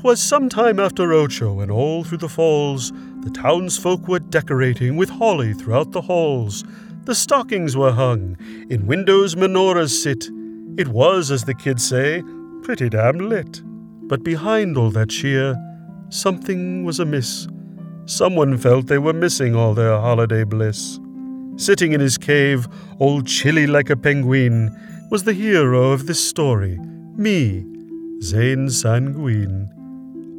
'Twas some time after Ocho, and all through the falls the townsfolk were decorating with holly throughout the halls. The stockings were hung, in windows menorahs sit. It was, as the kids say, pretty damn lit. But behind all that cheer, something was amiss. Someone felt they were missing all their holiday bliss. Sitting in his cave, all chilly like a penguin, was the hero of this story, me, Zane Sanguine.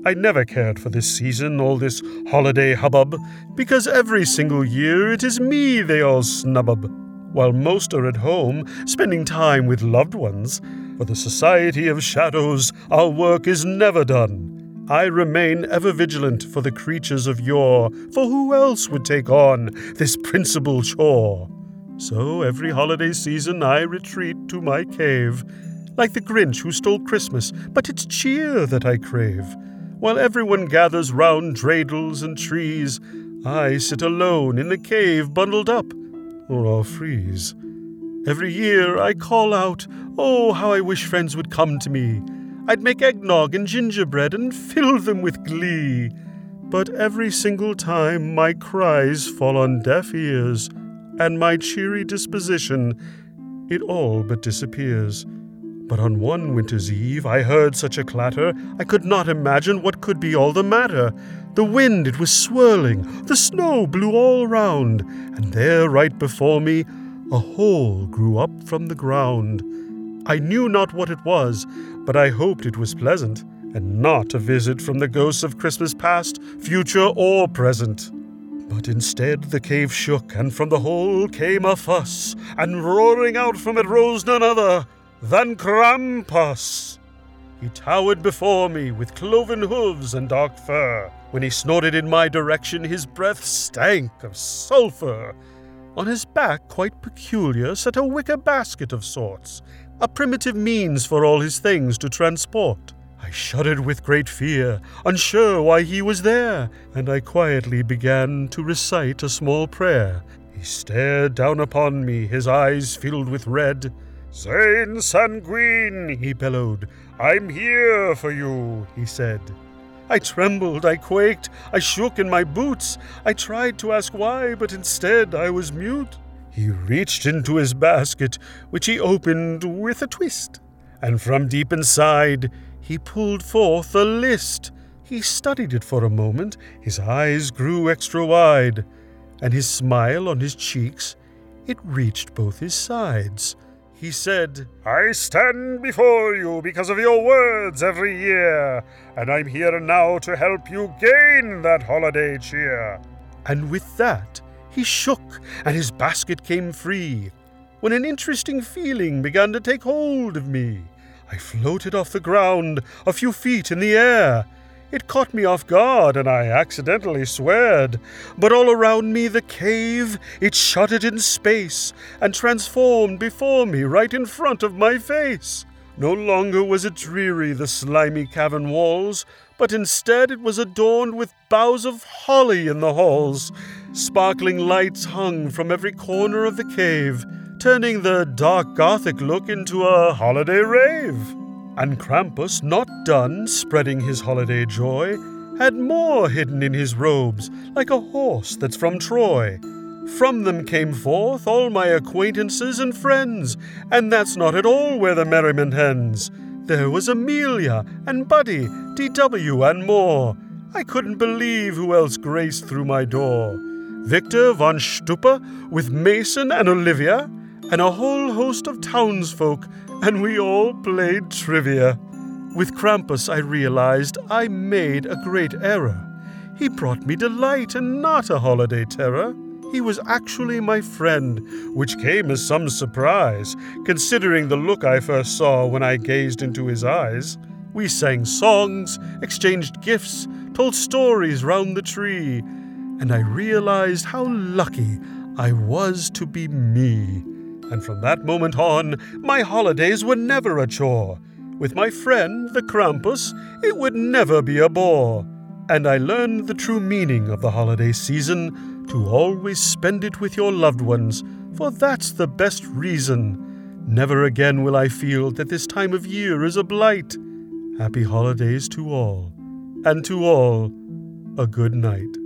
I never cared for this season, all this holiday hubbub, because every single year it is me they all snubbub, while most are at home, spending time with loved ones. For the Society of Shadows, our work is never done. I remain ever vigilant for the creatures of yore, for who else would take on this principal chore? So every holiday season I retreat to my cave, like the Grinch who stole Christmas, but it's cheer that I crave. While everyone gathers round dreidels and trees, I sit alone in the cave bundled up, or I'll freeze. Every year I call out, Oh, how I wish friends would come to me. I'd make eggnog and gingerbread and fill them with glee. But every single time my cries fall on deaf ears, and my cheery disposition, it all but disappears. But on one winter's eve I heard such a clatter, I could not imagine what could be all the matter. The wind, it was swirling, the snow blew all round, and there, right before me, a hole grew up from the ground. I knew not what it was, but I hoped it was pleasant, and not a visit from the ghosts of Christmas past, future, or present. But instead the cave shook, and from the hole came a fuss, and roaring out from it rose none other than Krampus. He towered before me with cloven hooves and dark fur. When he snorted in my direction, his breath stank of sulphur. On his back, quite peculiar, sat a wicker basket of sorts, a primitive means for all his things to transport. I shuddered with great fear, unsure why he was there, and I quietly began to recite a small prayer. He stared down upon me, his eyes filled with red. Zane Sanguine, he bellowed. I'm here for you, he said. I trembled, I quaked, I shook in my boots. I tried to ask why, but instead I was mute. He reached into his basket, which he opened with a twist, and from deep inside he pulled forth a list. He studied it for a moment, his eyes grew extra wide, and his smile on his cheeks, it reached both his sides. He said, I stand before you because of your words every year, and I'm here now to help you gain that holiday cheer. And with that, he shook, and his basket came free, when an interesting feeling began to take hold of me. I floated off the ground, a few feet in the air, it caught me off guard, and I accidentally sweared. But all around me, the cave, it it in space, and transformed before me right in front of my face. No longer was it dreary, the slimy cavern walls, but instead it was adorned with boughs of holly in the halls. Sparkling lights hung from every corner of the cave, turning the dark Gothic look into a holiday rave. And Krampus, not done spreading his holiday joy, had more hidden in his robes, like a horse that's from Troy. From them came forth all my acquaintances and friends, and that's not at all where the merriment ends. There was Amelia and Buddy, D.W., and more. I couldn't believe who else graced through my door. Victor von Stuppe with Mason and Olivia, and a whole host of townsfolk and we all played trivia. With Krampus, I realized I made a great error. He brought me delight and not a holiday terror. He was actually my friend, which came as some surprise, considering the look I first saw when I gazed into his eyes. We sang songs, exchanged gifts, told stories round the tree, and I realized how lucky I was to be me and from that moment on, my holidays were never a chore. With my friend, the Krampus, it would never be a bore. And I learned the true meaning of the holiday season to always spend it with your loved ones, for that's the best reason. Never again will I feel that this time of year is a blight. Happy holidays to all. and to all a good night.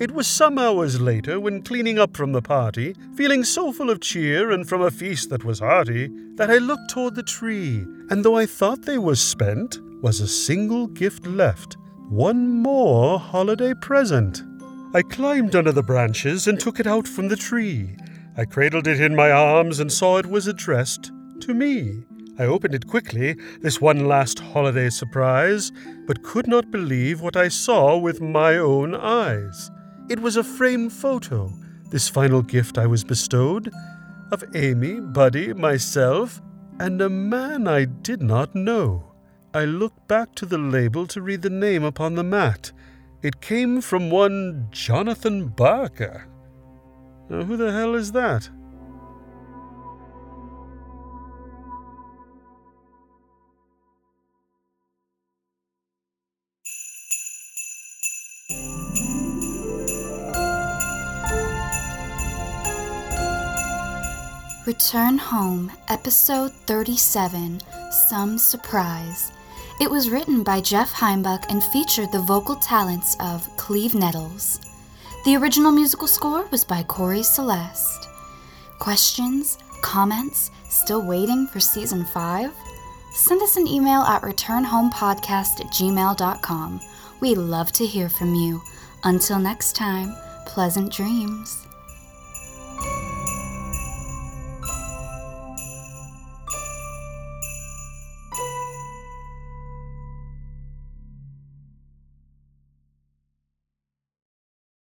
It was some hours later, when cleaning up from the party, feeling so full of cheer and from a feast that was hearty, that I looked toward the tree, and though I thought they were spent, was a single gift left, one more holiday present. I climbed under the branches and took it out from the tree. I cradled it in my arms and saw it was addressed to me. I opened it quickly, this one last holiday surprise, but could not believe what I saw with my own eyes. It was a framed photo, this final gift I was bestowed, of Amy, Buddy, myself, and a man I did not know. I looked back to the label to read the name upon the mat. It came from one Jonathan Barker. Now, who the hell is that? Return Home, Episode 37 Some Surprise. It was written by Jeff Heimbuck and featured the vocal talents of Cleve Nettles. The original musical score was by Corey Celeste. Questions? Comments? Still waiting for Season 5? Send us an email at returnhomepodcast at gmail.com. We love to hear from you. Until next time, pleasant dreams.